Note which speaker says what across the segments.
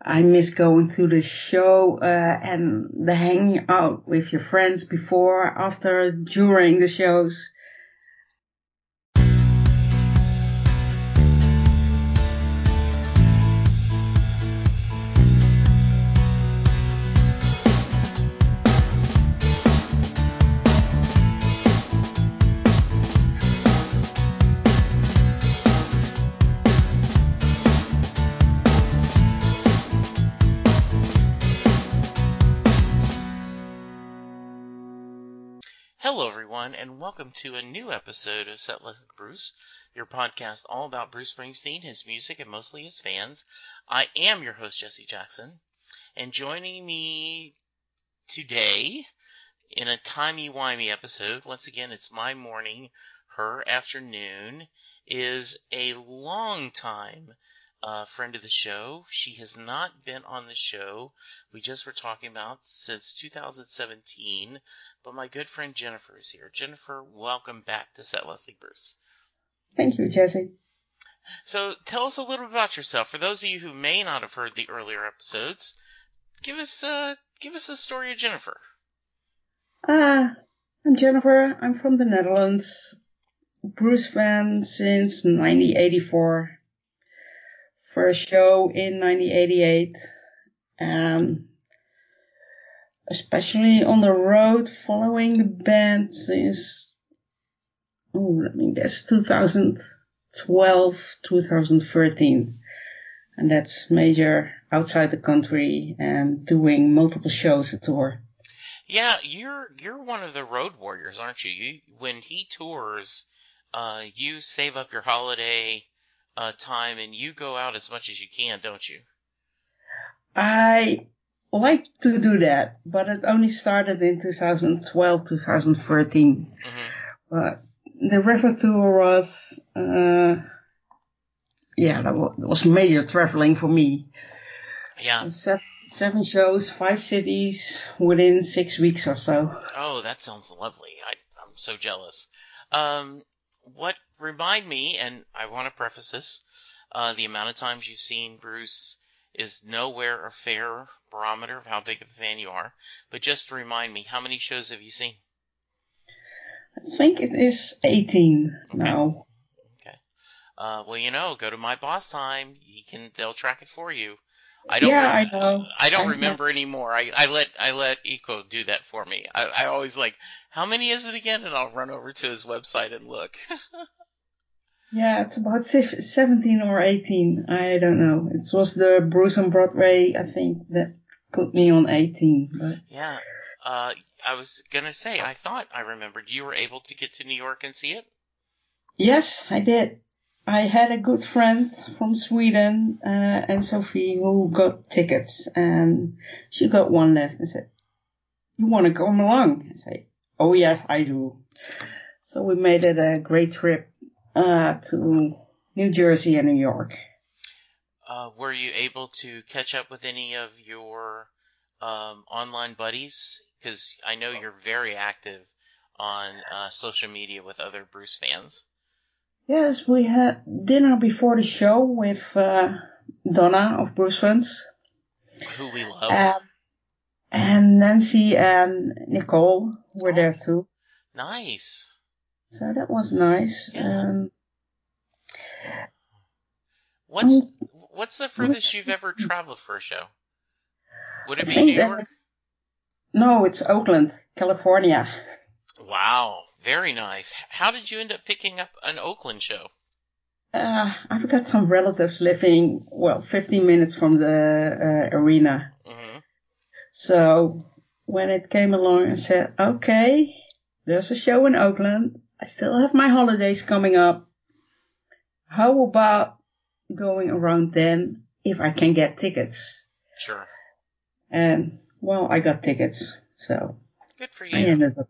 Speaker 1: I miss going to the show uh, and the hanging out with your friends before, after, during the shows.
Speaker 2: And welcome to a new episode of Set List Bruce, your podcast all about Bruce Springsteen, his music, and mostly his fans. I am your host, Jesse Jackson, and joining me today in a timey-wimey episode, once again, it's my morning, her afternoon, is a long time uh, friend of the show. She has not been on the show. We just were talking about since 2017, but my good friend Jennifer is here. Jennifer, welcome back to Set List Bruce.
Speaker 1: Thank you, Jesse.
Speaker 2: So tell us a little about yourself. For those of you who may not have heard the earlier episodes, give us uh, give us a story of Jennifer.
Speaker 1: Uh, I'm Jennifer. I'm from the Netherlands. Bruce fan since 1984 first show in 1988. Um, especially on the road following the band since, oh, I mean, that's 2012, 2013. And that's major outside the country and doing multiple shows a tour.
Speaker 2: Yeah, you're you're one of the road warriors, aren't you? You when he tours, uh, you save up your holiday uh, time and you go out as much as you can, don't you?
Speaker 1: I like to do that, but it only started in 2012, 2013. Mm-hmm. But the river tour was, uh, yeah, that was major traveling for me.
Speaker 2: Yeah.
Speaker 1: Seven, seven shows, five cities within six weeks or so.
Speaker 2: Oh, that sounds lovely. I, I'm so jealous. Um, what remind me, and I want to preface this, uh, the amount of times you've seen Bruce is nowhere a fair barometer of how big of a fan you are. But just to remind me, how many shows have you seen?
Speaker 1: I think it is 18 okay. now.
Speaker 2: Okay. Uh, well, you know, go to my boss time. He can, they'll track it for you. I don't.
Speaker 1: Yeah, I know.
Speaker 2: I don't I remember know. anymore. I, I let I let Eco do that for me. I, I always like, how many is it again? And I'll run over to his website and look.
Speaker 1: yeah, it's about 17 or 18. I don't know. It was the Bruce on Broadway, I think, that put me on 18. But...
Speaker 2: Yeah. Uh, I was gonna say, I thought I remembered you were able to get to New York and see it.
Speaker 1: Yes, I did. I had a good friend from Sweden, uh, and Sophie, who got tickets, and she got one left and said, you want to come along? I say, oh yes, I do. So we made it a great trip, uh, to New Jersey and New York.
Speaker 2: Uh, were you able to catch up with any of your, um, online buddies? Cause I know you're very active on, uh, social media with other Bruce fans.
Speaker 1: Yes, we had dinner before the show with uh, Donna of Bruce Fans.
Speaker 2: Who we love. Um,
Speaker 1: and Nancy and Nicole were oh, there too.
Speaker 2: Nice.
Speaker 1: So that was nice. Yeah. Um,
Speaker 2: what's um, what's the furthest you've ever traveled for a show? Would it be New York?
Speaker 1: no, it's Oakland, California.
Speaker 2: Wow. Very nice. How did you end up picking up an Oakland show?
Speaker 1: Uh, I've got some relatives living, well, 15 minutes from the uh, arena. Mm-hmm. So when it came along, I said, okay, there's a show in Oakland. I still have my holidays coming up. How about going around then if I can get tickets?
Speaker 2: Sure.
Speaker 1: And, well, I got tickets. So.
Speaker 2: Good for you. I ended up,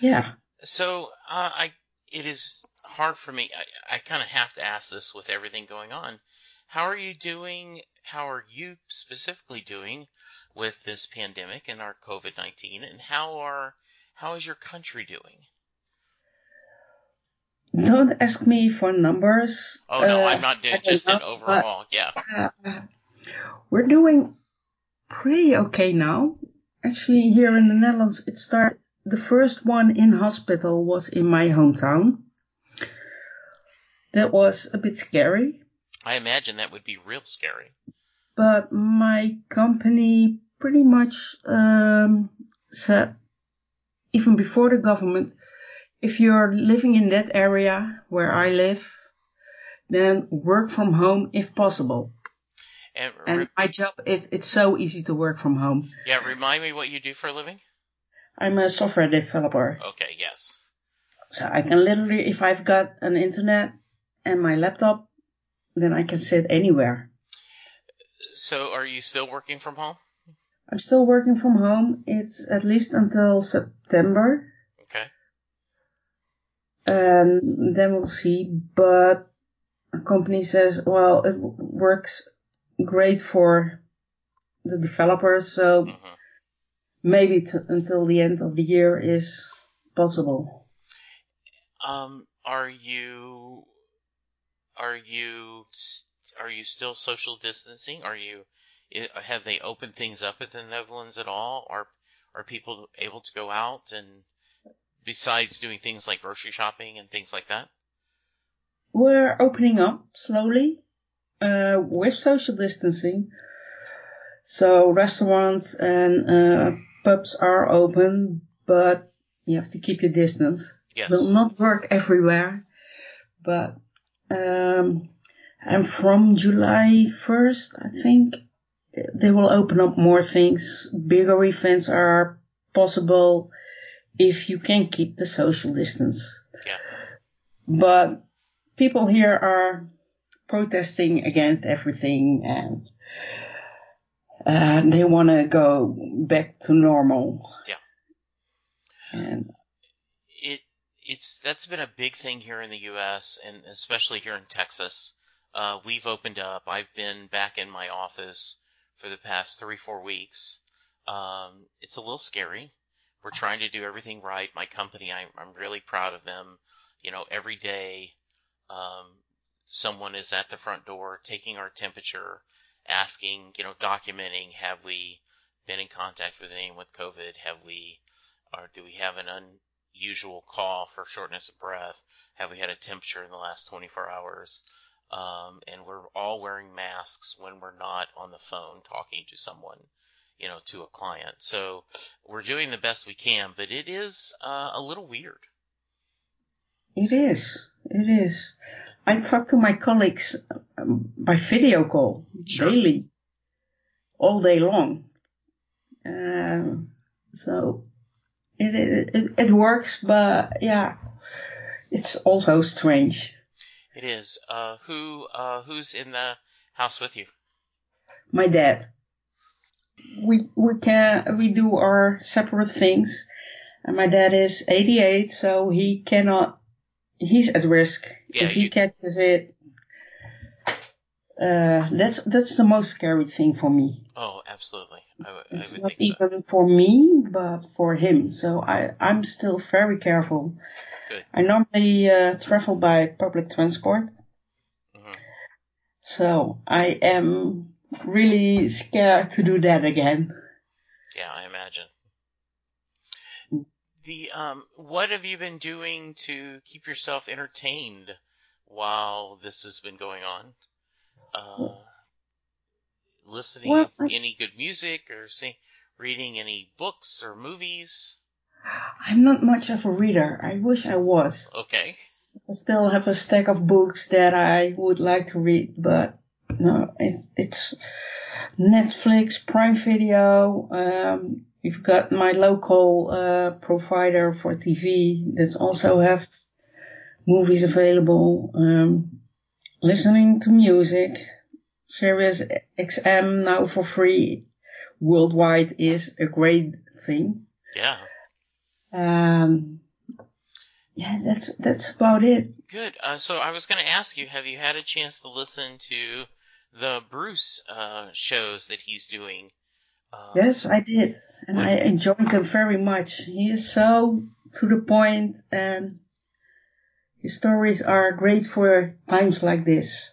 Speaker 1: yeah.
Speaker 2: So uh, I, it is hard for me. I, I kind of have to ask this with everything going on. How are you doing? How are you specifically doing with this pandemic and our COVID nineteen? And how are how is your country doing?
Speaker 1: Don't ask me for numbers.
Speaker 2: Oh no, uh, I'm not doing just in overall. Yeah. Uh,
Speaker 1: We're doing pretty okay now. Actually, here in the Netherlands, it started. The first one in hospital was in my hometown. That was a bit scary.
Speaker 2: I imagine that would be real scary.
Speaker 1: But my company pretty much um, said, even before the government, if you're living in that area where I live, then work from home if possible. And, and my job, it, it's so easy to work from home.
Speaker 2: Yeah, remind me what you do for a living.
Speaker 1: I'm a software developer.
Speaker 2: Okay, yes.
Speaker 1: So I can literally, if I've got an internet and my laptop, then I can sit anywhere.
Speaker 2: So are you still working from home?
Speaker 1: I'm still working from home. It's at least until September. And then we'll see. But our company says, well, it works great for the developers, so mm-hmm. maybe t- until the end of the year is possible.
Speaker 2: Um, are you are you are you still social distancing? Are you have they opened things up in the Netherlands at all? Are are people able to go out and besides doing things like grocery shopping and things like that?
Speaker 1: We're opening up slowly uh, with social distancing. So restaurants and uh, pubs are open, but you have to keep your distance.
Speaker 2: Yes.
Speaker 1: Will not work everywhere, but um, and from July 1st, I think they will open up more things. Bigger events are possible if you can keep the social distance.
Speaker 2: Yeah.
Speaker 1: But people here are protesting against everything and uh, they want to go back to normal.
Speaker 2: Yeah.
Speaker 1: And
Speaker 2: it it's that's been a big thing here in the U.S. and especially here in Texas. Uh, we've opened up. I've been back in my office for the past three four weeks. Um, it's a little scary. We're trying to do everything right. My company, I, I'm really proud of them. You know, every day um, someone is at the front door taking our temperature, asking, you know, documenting, have we been in contact with anyone with COVID? Have we, or do we have an unusual call for shortness of breath? Have we had a temperature in the last 24 hours? Um, and we're all wearing masks when we're not on the phone talking to someone, you know, to a client. So we're doing the best we can, but it is uh, a little weird.
Speaker 1: It is. It is. I talk to my colleagues um, by video call sure. daily, all day long. Um, so it, it, it works, but yeah, it's also strange.
Speaker 2: It is. Uh, who uh, who's in the house with you?
Speaker 1: My dad. We we can we do our separate things, and my dad is 88, so he cannot he's at risk yeah, if he you... catches it. Uh, that's that's the most scary thing for me.
Speaker 2: Oh, absolutely. I,
Speaker 1: it's
Speaker 2: I
Speaker 1: not even so. for me, but for him. So I I'm still very careful.
Speaker 2: Good.
Speaker 1: I normally uh, travel by public transport. Mm-hmm. So I am really scared to do that again.
Speaker 2: Yeah, I imagine the um, what have you been doing to keep yourself entertained while this has been going on? Uh, listening well, any good music or see, reading any books or movies?
Speaker 1: I'm not much of a reader. I wish I was.
Speaker 2: Okay.
Speaker 1: I still have a stack of books that I would like to read, but no, it, it's Netflix, Prime Video, um, We've got my local uh, provider for TV that also have movies available. Um, listening to music, Sirius XM now for free worldwide is a great thing.
Speaker 2: Yeah.
Speaker 1: Um, yeah, that's that's about it.
Speaker 2: Good. Uh, so I was going to ask you, have you had a chance to listen to the Bruce uh, shows that he's doing?
Speaker 1: Uh, yes, I did and I enjoyed them very much. He is so to the point and his stories are great for times like this.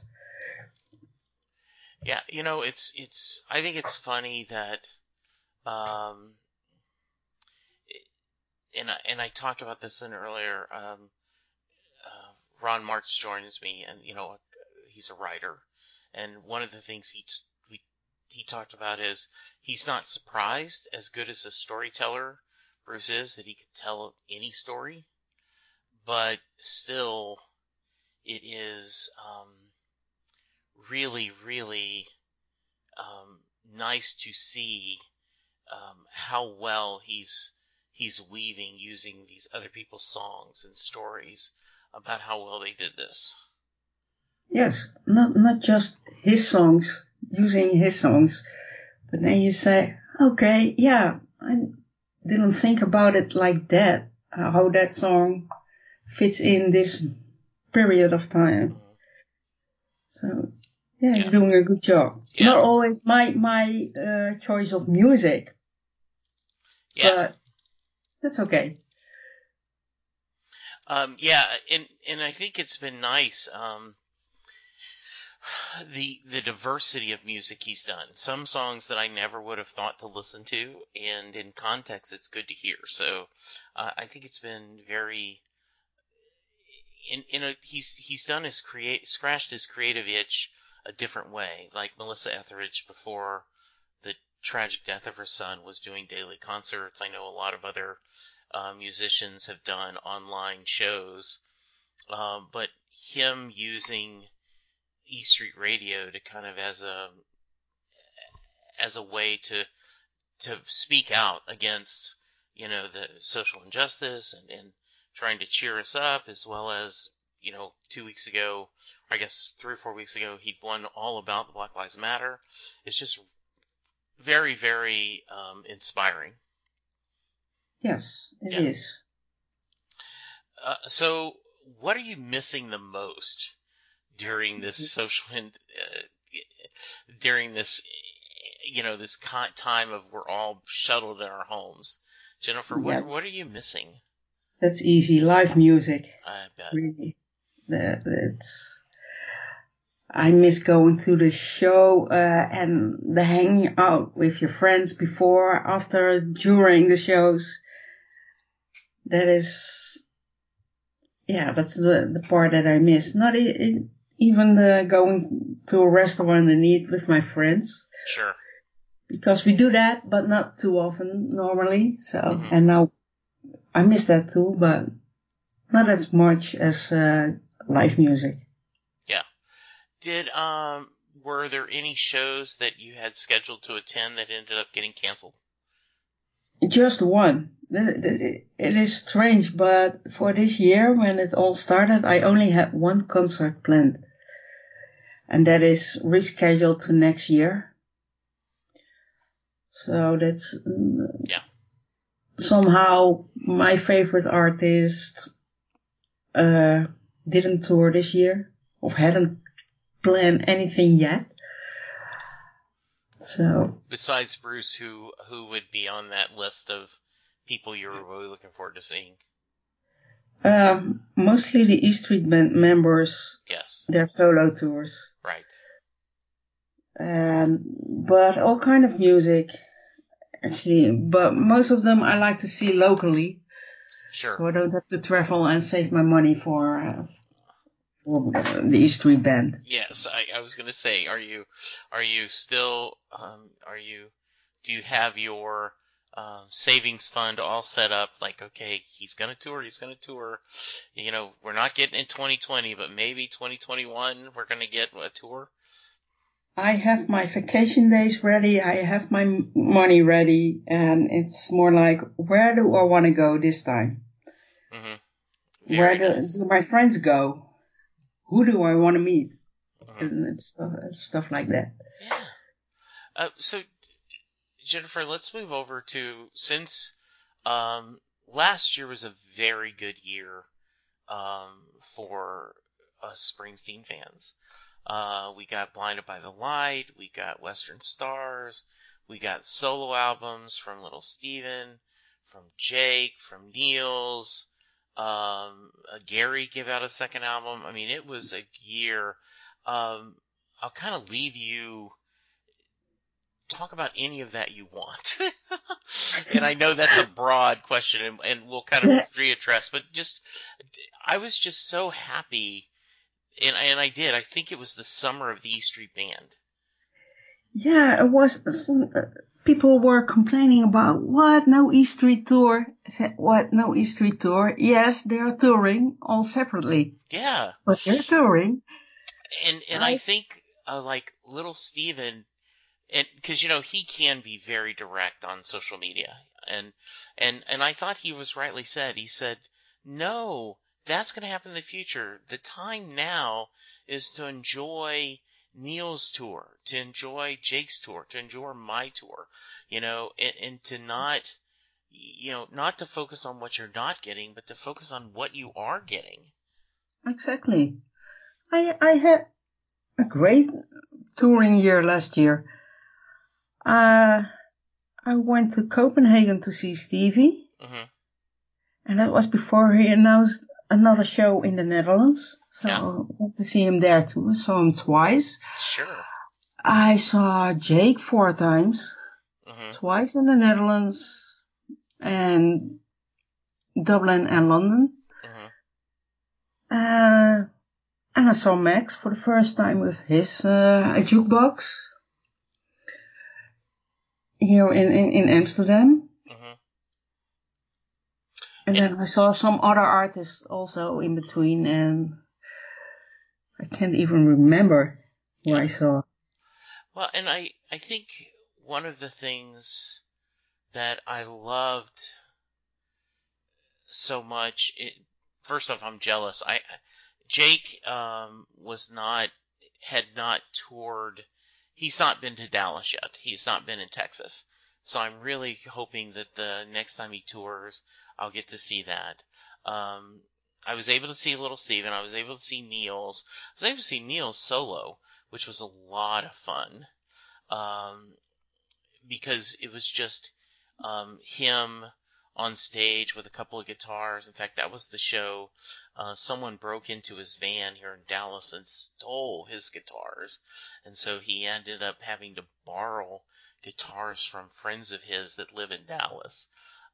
Speaker 2: Yeah, you know, it's it's. I think it's funny that, um, and I, and I talked about this in earlier. Um, uh, Ron Martz joins me, and you know, he's a writer, and one of the things he we he talked about is he's not surprised as good as a storyteller Bruce is that he could tell any story, but still, it is um, really, really um, nice to see um, how well he's he's weaving using these other people's songs and stories about how well they did this.
Speaker 1: Yes, not not just his songs, using his songs, but then you say, okay, yeah, I didn't think about it like that, how that song fits in this period of time. So yeah, he's yeah. doing a good job. Yeah. Not always my my uh, choice of music, yeah. but that's okay.
Speaker 2: Um, yeah, and and I think it's been nice. Um, the the diversity of music he's done. Some songs that I never would have thought to listen to, and in context, it's good to hear. So uh, I think it's been very. In, in a, he's he's done his create scratched his creative itch a different way. Like Melissa Etheridge before the tragic death of her son was doing daily concerts. I know a lot of other uh, musicians have done online shows, um, but him using E Street Radio to kind of as a as a way to to speak out against you know the social injustice and, and trying to cheer us up as well as you know two weeks ago I guess three or four weeks ago he'd won all about the Black Lives Matter. It's just very very um, inspiring.
Speaker 1: Yes, it yeah. is.
Speaker 2: Uh, so, what are you missing the most during this mm-hmm. social and uh, during this you know this time of we're all shuttled in our homes. Jennifer, what yeah. what are you missing?
Speaker 1: That's easy. Live music.
Speaker 2: I bet.
Speaker 1: Really, that it's. I miss going to the show uh, and the hanging out with your friends before, after, during the shows. That is, yeah, that's the the part that I miss. Not it, even the going to a restaurant and eat with my friends.
Speaker 2: Sure.
Speaker 1: Because we do that, but not too often normally. So, mm-hmm. and now I miss that too, but not as much as uh, live music.
Speaker 2: Yeah. Did um were there any shows that you had scheduled to attend that ended up getting canceled?
Speaker 1: Just one. It is strange, but for this year, when it all started, I only had one concert planned. And that is rescheduled to next year. So that's
Speaker 2: yeah.
Speaker 1: somehow my favorite artist uh, didn't tour this year or hadn't planned anything yet. So
Speaker 2: besides Bruce, who who would be on that list of people you're really looking forward to seeing?
Speaker 1: Um, mostly the E Street Band members.
Speaker 2: Yes.
Speaker 1: Their solo tours.
Speaker 2: Right.
Speaker 1: Um, but all kind of music, actually. But most of them I like to see locally.
Speaker 2: Sure.
Speaker 1: So I don't have to travel and save my money for uh, for the E Street Band.
Speaker 2: Yes, I, I was going to say, are you are you still um, are you do you have your uh, savings fund all set up? Like, okay, he's going to tour, he's going to tour. You know, we're not getting in 2020, but maybe 2021 we're going to get a tour.
Speaker 1: I have my vacation days ready. I have my money ready, and it's more like, where do I want to go this time? Mm-hmm. Where do, do my friends go? who do I want to meet? Uh-huh. And stuff, stuff like that.
Speaker 2: Yeah. Uh, so, Jennifer, let's move over to since um, last year was a very good year um, for us Springsteen fans. Uh, we got Blinded by the Light, we got Western Stars, we got solo albums from Little Steven, from Jake, from Nils, um, Gary gave out a second album. I mean, it was a year. Um, I'll kind of leave you talk about any of that you want. and I know that's a broad question and, and we'll kind of readdress, but just, I was just so happy. And, and I did. I think it was the summer of the E Street Band.
Speaker 1: Yeah, it was. People were complaining about what no E Street tour. I said what no E Street tour? Yes, they are touring all separately.
Speaker 2: Yeah,
Speaker 1: but they're touring.
Speaker 2: And and I, I think uh, like little Steven and because you know he can be very direct on social media. And and and I thought he was rightly said. He said no that's going to happen in the future. The time now is to enjoy Nils' tour to enjoy Jake's tour to enjoy my tour you know and, and to not you know not to focus on what you're not getting but to focus on what you are getting.
Speaker 1: Exactly. I I had a great touring year last year uh, I went to Copenhagen to see Stevie. Mm-hmm. And that was before he announced another show in the Netherlands. So yeah. I went to see him there too. I saw him twice.
Speaker 2: Sure.
Speaker 1: I saw Jake four times. Mm-hmm. Twice in the Netherlands and Dublin and London. Mm-hmm. Uh, and I saw Max for the first time with his uh, jukebox here in, in, in Amsterdam. Mm-hmm. And then I saw some other artists also in between, and I can't even remember who yeah. I saw.
Speaker 2: Well, and I, I think one of the things that I loved so much, it, first off, I'm jealous. I, Jake, um, was not, had not toured he's not been to Dallas yet. He's not been in Texas. So I'm really hoping that the next time he tours, I'll get to see that. Um, I was able to see Little Steven. I was able to see Nils. I was able to see Nils solo, which was a lot of fun. Um, because it was just, um, him on stage with a couple of guitars. In fact, that was the show. Uh, someone broke into his van here in Dallas and stole his guitars. And so he ended up having to borrow guitars from friends of his that live in Dallas.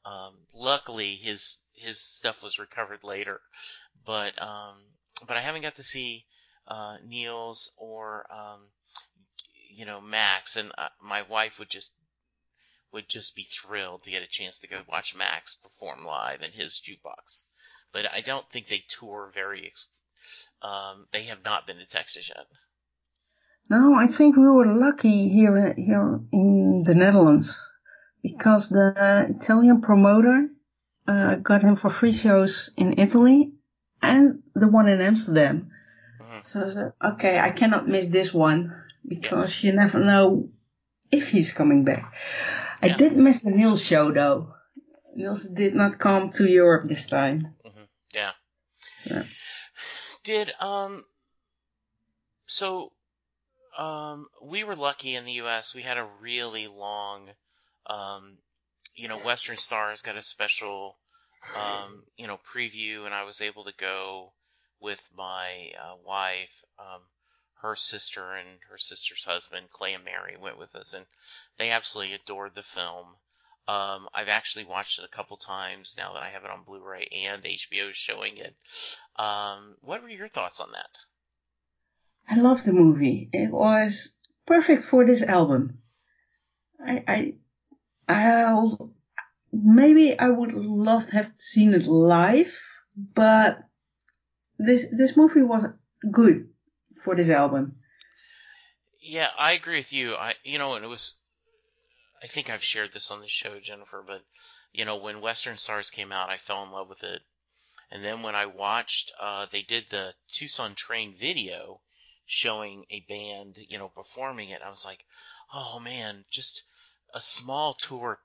Speaker 2: Um, luckily his, his stuff was recovered later, but, um, but I haven't got to see, uh, Nils or, um, you know, Max and uh, my wife would just would just be thrilled to get a chance to go watch Max perform live in his jukebox. But I don't think they tour very. Um, they have not been to Texas yet.
Speaker 1: No, I think we were lucky here here in the Netherlands because the Italian promoter uh, got him for free shows in Italy and the one in Amsterdam. Mm-hmm. So I said, okay, I cannot miss this one because yeah. you never know if he's coming back. I yeah. did miss the Nils show though. Nils did not come to Europe this time.
Speaker 2: Mm-hmm. Yeah. yeah. Did um. So, um, we were lucky in the U.S. We had a really long, um, you know, Western Stars got a special, um, you know, preview, and I was able to go with my uh, wife. Um, her sister and her sister's husband, Clay and Mary, went with us, and they absolutely adored the film. Um, I've actually watched it a couple times now that I have it on Blu-ray and HBO is showing it. Um, what were your thoughts on that?
Speaker 1: I love the movie. It was perfect for this album. I, I, I'll, maybe I would love to have seen it live, but this, this movie was good for this album.
Speaker 2: Yeah, I agree with you. I, you know, and it was, I think I've shared this on the show, Jennifer, but, you know, when Western Stars came out, I fell in love with it. And then when I watched, uh, they did the Tucson Train video showing a band, you know, performing it, I was like, oh man, just a small tour,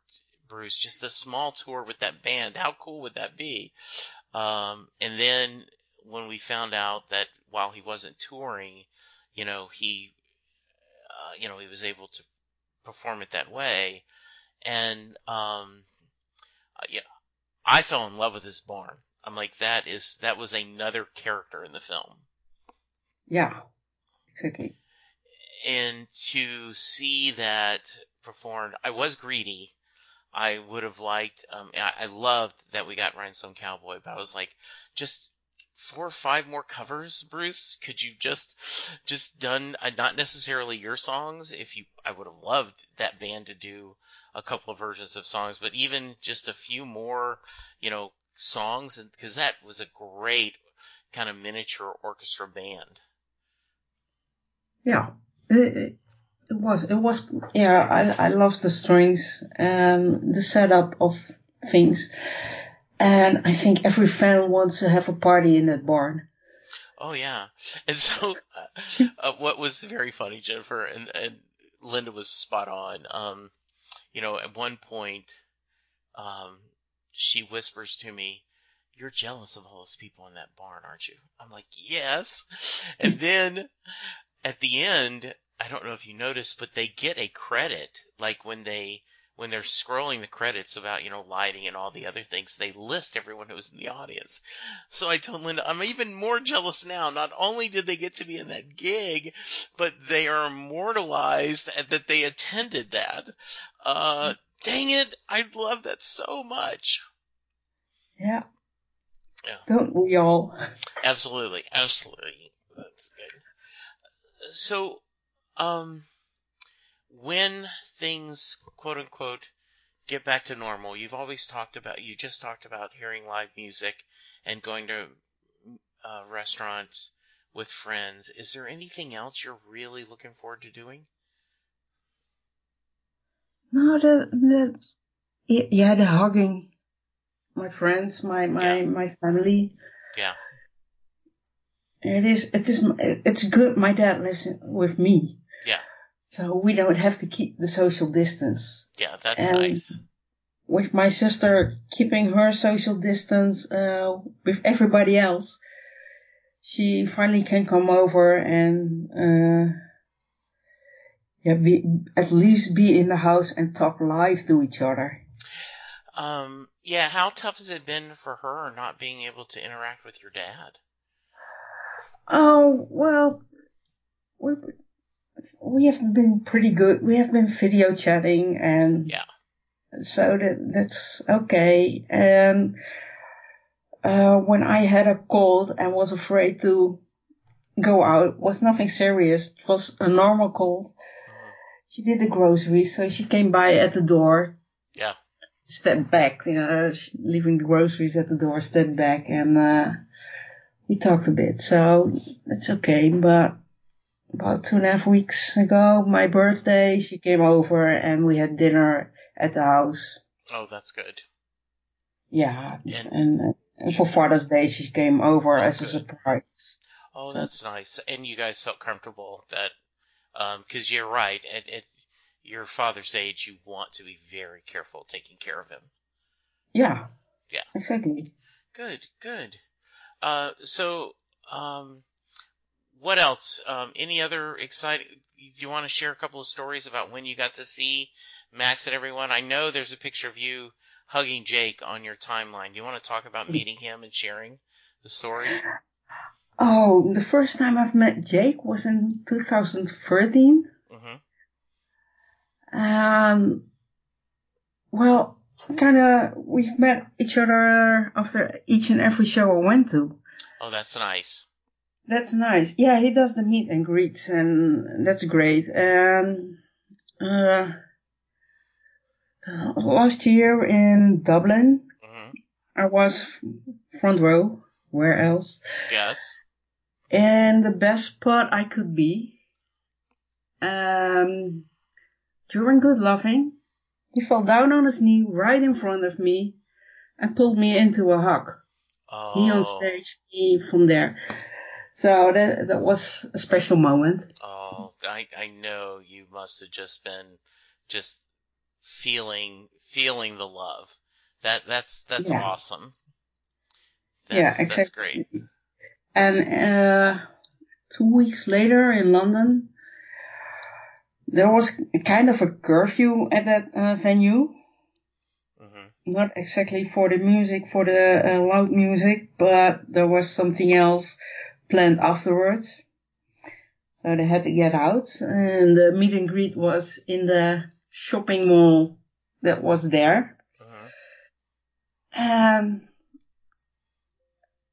Speaker 2: Bruce, just a small tour with that band. How cool would that be? Um, and then when we found out that while he wasn't touring, you know, he, uh, you know, he was able to perform it that way. And, um, uh, yeah, I fell in love with his barn. I'm like, that is, that was another character in the film.
Speaker 1: Yeah, exactly.
Speaker 2: and to see that performed, I was greedy. I would have liked. Um, I, I loved that we got Rhinestone Cowboy, but I was like, just four or five more covers, Bruce? Could you just just done uh, not necessarily your songs? If you, I would have loved that band to do a couple of versions of songs, but even just a few more, you know, songs, because that was a great kind of miniature orchestra band.
Speaker 1: Yeah, it, it was. It was. Yeah, I I love the strings and the setup of things. And I think every fan wants to have a party in that barn.
Speaker 2: Oh yeah, and so uh, uh, what was very funny, Jennifer and, and Linda was spot on. Um, you know, at one point, um, she whispers to me, "You're jealous of all those people in that barn, aren't you?" I'm like, "Yes." And then at the end, I don't know if you noticed, but they get a credit, like when they when they're scrolling the credits about, you know, lighting and all the other things, they list everyone who was in the audience. So I told Linda, I'm even more jealous now. Not only did they get to be in that gig, but they are immortalized that they attended that. Uh, dang it. I love that so much.
Speaker 1: Yeah. Yeah. Don't we all?
Speaker 2: Absolutely. Absolutely. That's good. So, um, when things quote unquote get back to normal, you've always talked about, you just talked about hearing live music and going to uh, restaurants with friends. Is there anything else you're really looking forward to doing?
Speaker 1: No, the, the, yeah, the hugging. My friends, my, my, yeah. my family.
Speaker 2: Yeah.
Speaker 1: It is, it is, it's good. My dad lives with me. So we don't have to keep the social distance.
Speaker 2: Yeah, that's and nice.
Speaker 1: With my sister keeping her social distance uh, with everybody else, she finally can come over and uh, yeah, be, at least be in the house and talk live to each other.
Speaker 2: Um, yeah, how tough has it been for her not being able to interact with your dad?
Speaker 1: Oh well, we we have been pretty good. We have been video chatting and
Speaker 2: yeah.
Speaker 1: So that that's okay. And uh, when I had a cold and was afraid to go out, was nothing serious. It was a normal cold. Mm-hmm. She did the groceries, so she came by at the door.
Speaker 2: Yeah.
Speaker 1: Stepped back, you know, leaving the groceries at the door, stepped back, and uh, we talked a bit. So that's okay, but about two and a half weeks ago, my birthday, she came over and we had dinner at the house.
Speaker 2: Oh, that's good.
Speaker 1: Yeah, and, and, and for Father's Day, she came over oh, as good. a surprise.
Speaker 2: Oh, that's so, nice. And you guys felt comfortable that, because um, you're right, at, at your father's age, you want to be very careful taking care of him.
Speaker 1: Yeah.
Speaker 2: Yeah.
Speaker 1: Exactly.
Speaker 2: Good, good. Uh, so, um, what else? Um, any other exciting? Do you want to share a couple of stories about when you got to see Max and everyone? I know there's a picture of you hugging Jake on your timeline. Do you want to talk about meeting him and sharing the story?
Speaker 1: Oh, the first time I've met Jake was in 2013. Mm-hmm. Um, well, kind of, we've met each other after each and every show I went to.
Speaker 2: Oh, that's nice.
Speaker 1: That's nice. Yeah, he does the meet and greets, and that's great. And uh, last year in Dublin, mm-hmm. I was front row. Where else?
Speaker 2: Yes.
Speaker 1: And the best spot I could be. Um, during Good Loving, he fell down on his knee right in front of me and pulled me into a hug. Oh. He on oh. stage, me from there. So that that was a special moment.
Speaker 2: Oh, I I know you must have just been just feeling feeling the love. That that's that's yeah. awesome.
Speaker 1: That's, yeah, exactly. That's great. And uh, two weeks later in London, there was kind of a curfew at that uh, venue. Mm-hmm. Not exactly for the music, for the uh, loud music, but there was something else planned afterwards. So they had to get out, and the meet and greet was in the shopping mall that was there. Uh-huh. And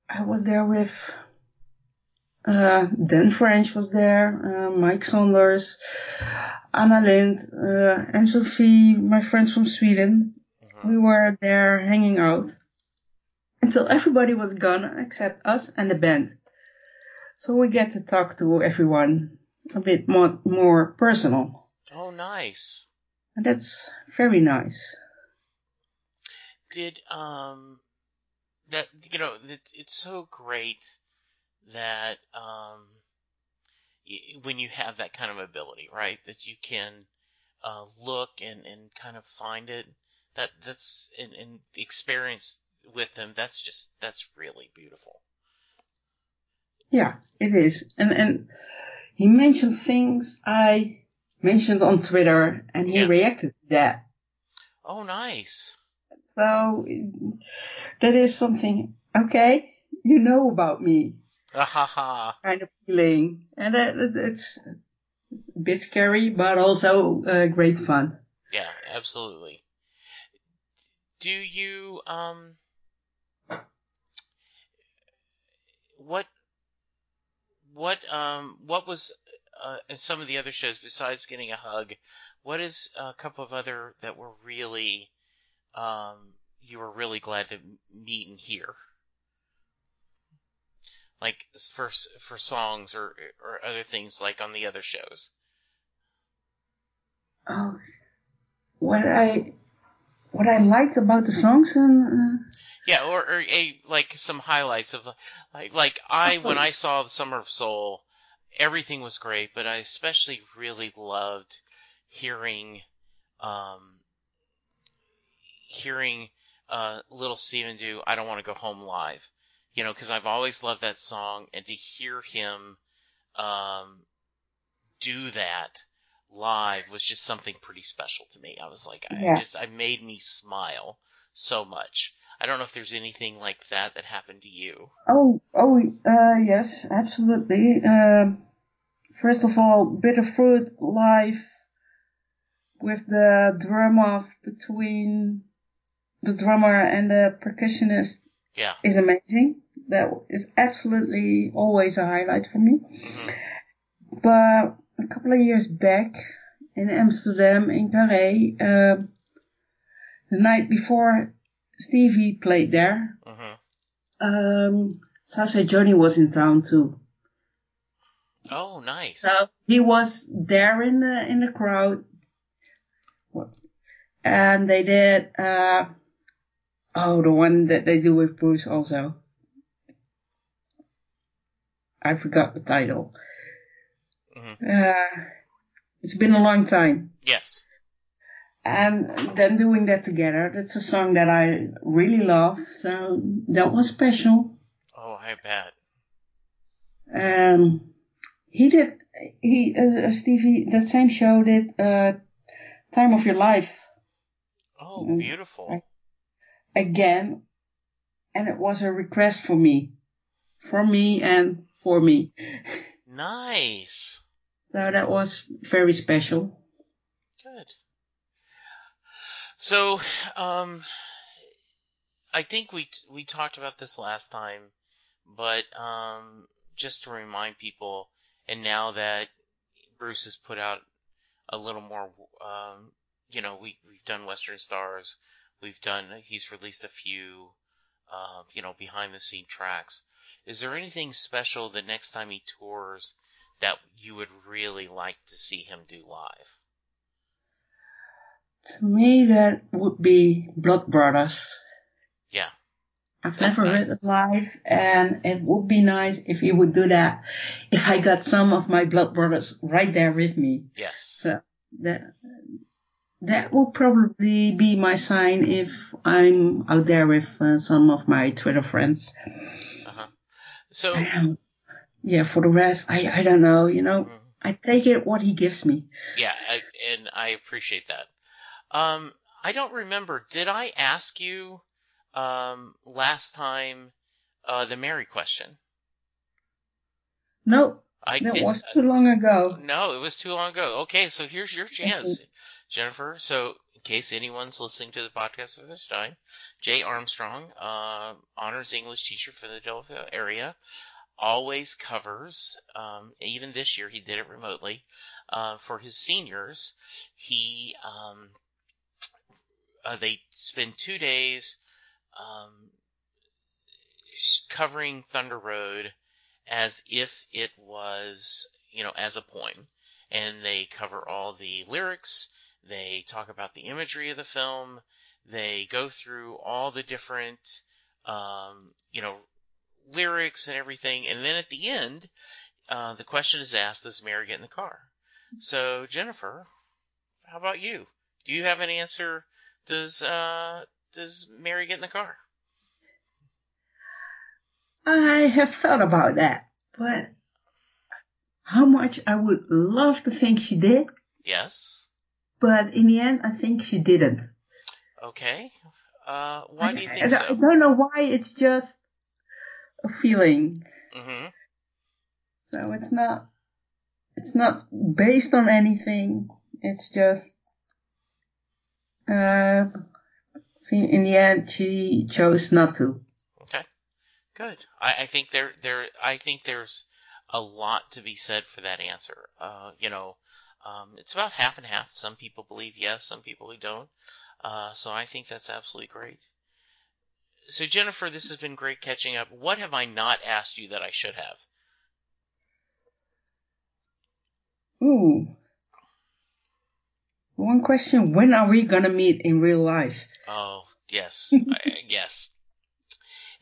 Speaker 1: I was there with uh, Dan French was there, uh, Mike Saunders, Anna Lind, uh, and Sophie, my friends from Sweden. Uh-huh. We were there hanging out until everybody was gone except us and the band. So we get to talk to everyone a bit more, more personal.
Speaker 2: Oh, nice.
Speaker 1: And that's very nice.
Speaker 2: Did, um, that, you know, it's so great that, um, when you have that kind of ability, right? That you can, uh, look and, and kind of find it. That, that's, and, and experience with them, that's just, that's really beautiful.
Speaker 1: Yeah, it is. And, and he mentioned things I mentioned on Twitter and he yeah. reacted to that.
Speaker 2: Oh, nice.
Speaker 1: So that is something, okay, you know about me. kind of feeling. And that, it's a bit scary, but also uh, great fun.
Speaker 2: Yeah, absolutely. Do you, um, what what um what was uh, some of the other shows besides getting a hug? What is a couple of other that were really um you were really glad to meet and hear? Like for for songs or or other things like on the other shows.
Speaker 1: Oh, what I what I liked about the songs and. Uh...
Speaker 2: Yeah, or, or a like some highlights of like like I when I saw the Summer of Soul, everything was great, but I especially really loved hearing um hearing uh little Steven do I don't want to go home live. You know, cuz I've always loved that song and to hear him um do that live was just something pretty special to me. I was like yeah. I just I made me smile so much. I don't know if there's anything like that that happened to you.
Speaker 1: Oh, oh, uh, yes, absolutely. Uh, first of all, Bitter Fruit live with the drum off between the drummer and the percussionist
Speaker 2: yeah.
Speaker 1: is amazing. That is absolutely always a highlight for me. Mm-hmm. But a couple of years back in Amsterdam, in Carré, uh, the night before Stevie played there. Uh-huh. Um, Southside Johnny was in town too.
Speaker 2: Oh, nice.
Speaker 1: So he was there in the in the crowd, and they did. Uh, oh, the one that they do with Bruce also. I forgot the title. Mm-hmm. Uh, it's been a long time.
Speaker 2: Yes
Speaker 1: and then doing that together, that's a song that I really love. So that was special.
Speaker 2: Oh, I bet.
Speaker 1: Um, he did, he, uh, Stevie, that same show did, uh, Time of Your Life.
Speaker 2: Oh, beautiful.
Speaker 1: again, and it was a request for me. For me and for me.
Speaker 2: Nice.
Speaker 1: So that was very special.
Speaker 2: Good. So, um, I think we we talked about this last time, but um, just to remind people, and now that Bruce has put out a little more, um, you know, we we've done Western Stars, we've done he's released a few, uh, you know, behind the scene tracks. Is there anything special the next time he tours that you would really like to see him do live?
Speaker 1: To me, that would be Blood Brothers.
Speaker 2: Yeah.
Speaker 1: I've never nice. heard it live, and it would be nice if he would do that. If I got some of my Blood Brothers right there with me.
Speaker 2: Yes.
Speaker 1: So that that will probably be my sign if I'm out there with uh, some of my Twitter friends.
Speaker 2: Uh-huh. So.
Speaker 1: Um, yeah, for the rest, I I don't know. You know, mm-hmm. I take it what he gives me.
Speaker 2: Yeah, I, and I appreciate that. Um, I don't remember. Did I ask you um, last time uh, the Mary question?
Speaker 1: No. I that did, was too long ago.
Speaker 2: No, it was too long ago. Okay, so here's your chance, Jennifer. So, in case anyone's listening to the podcast for this time, Jay Armstrong, uh, honors English teacher for the Philadelphia area, always covers. Um, even this year, he did it remotely uh, for his seniors. He um, uh, they spend two days um, covering Thunder Road as if it was, you know, as a poem. And they cover all the lyrics, they talk about the imagery of the film, they go through all the different, um, you know, lyrics and everything. And then at the end, uh, the question is asked, does Mary get in the car? So, Jennifer, how about you? Do you have an answer? Does, uh, does Mary get in the car?
Speaker 1: I have thought about that, but how much I would love to think she did.
Speaker 2: Yes.
Speaker 1: But in the end, I think she didn't.
Speaker 2: Okay. Uh, why do you think I, so? I
Speaker 1: don't know why. It's just a feeling.
Speaker 2: Mm-hmm.
Speaker 1: So it's not. It's not based on anything. It's just. Uh, in the end, she chose not to.
Speaker 2: Okay, good. I, I think there there I think there's a lot to be said for that answer. Uh, you know, um, it's about half and half. Some people believe yes, some people who don't. Uh, so I think that's absolutely great. So Jennifer, this has been great catching up. What have I not asked you that I should have?
Speaker 1: Ooh. One question: When are we gonna meet in real life?
Speaker 2: Oh yes, I, yes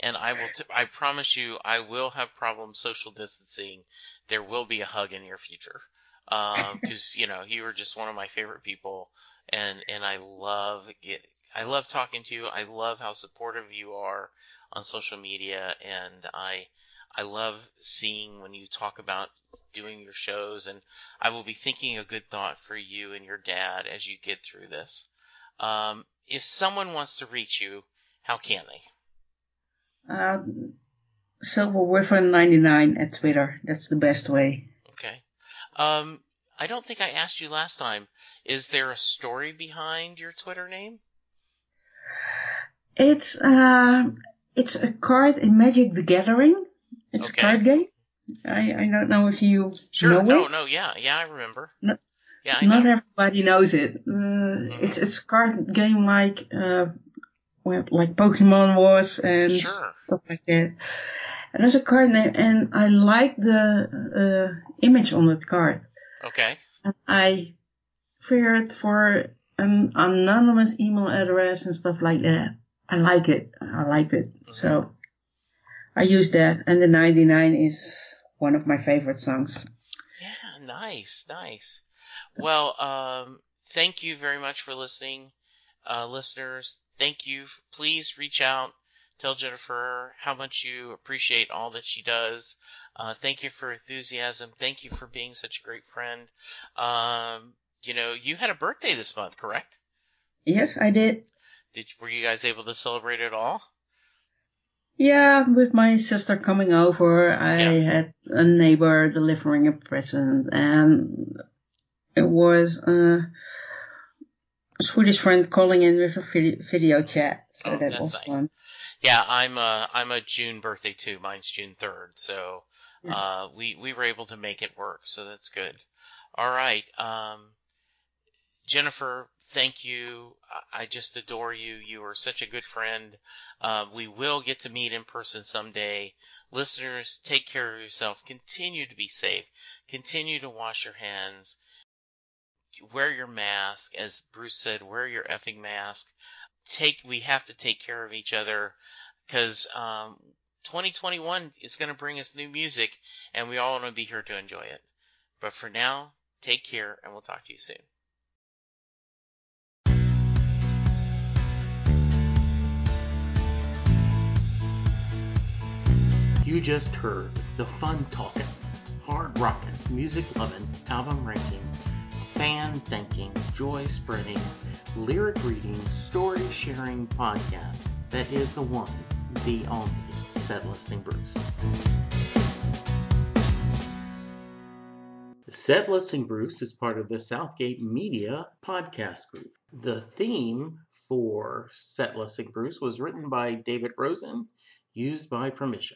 Speaker 2: and I will. T- I promise you, I will have problems social distancing. There will be a hug in your future, because um, you know you are just one of my favorite people, and and I love it. I love talking to you. I love how supportive you are on social media, and I I love seeing when you talk about doing your shows, and I will be thinking a good thought for you and your dad as you get through this. Um, if someone wants to reach you, how can they?
Speaker 1: Uh, Silver Wyvern 99 at Twitter. That's the best way.
Speaker 2: Okay. Um, I don't think I asked you last time. Is there a story behind your Twitter name?
Speaker 1: It's uh, it's a card in Magic the Gathering. It's okay. a card game. I, I don't know if you
Speaker 2: sure,
Speaker 1: know
Speaker 2: no,
Speaker 1: it.
Speaker 2: No, no, yeah, yeah, I remember.
Speaker 1: No,
Speaker 2: yeah, I
Speaker 1: not know. everybody knows it. Uh, mm-hmm. It's it's a card game like uh, well, like Pokemon was and
Speaker 2: sure.
Speaker 1: stuff like that. And there's a card name, and I like the uh, image on that card.
Speaker 2: Okay.
Speaker 1: And I figured for an anonymous email address and stuff like that. I like it. I like it. Mm-hmm. So I use that, and the 99 is one of my favorite songs.
Speaker 2: Yeah, nice, nice. Well, um, thank you very much for listening, uh, listeners thank you. Please reach out. Tell Jennifer how much you appreciate all that she does. Uh, thank you for enthusiasm. Thank you for being such a great friend. Um, you know, you had a birthday this month, correct?
Speaker 1: Yes, I did.
Speaker 2: Did were you guys able to celebrate it all?
Speaker 1: Yeah, with my sister coming over, I yeah. had a neighbor delivering a present, and it was a Swedish friend calling in with a video chat, so oh, that was nice. fun.
Speaker 2: Yeah, I'm a I'm a June birthday too. Mine's June third, so yeah. uh, we we were able to make it work, so that's good. All right, um, Jennifer, thank you. I, just adore you. You are such a good friend. Uh, we will get to meet in person someday. Listeners, take care of yourself. Continue to be safe. Continue to wash your hands wear your mask. As Bruce said, wear your effing mask. Take, we have to take care of each other because um, 2021 is going to bring us new music, and we all want to be here to enjoy it. But for now, take care, and we'll talk to you soon. You just heard the fun talking, hard rocking, music loving, album ranking fan thinking, joy spreading, lyric reading, story sharing podcast that is the one, the only, Set Listing Bruce. Set Listing Bruce is part of the Southgate Media podcast group. The theme for Set Listing Bruce was written by David Rosen, used by permission.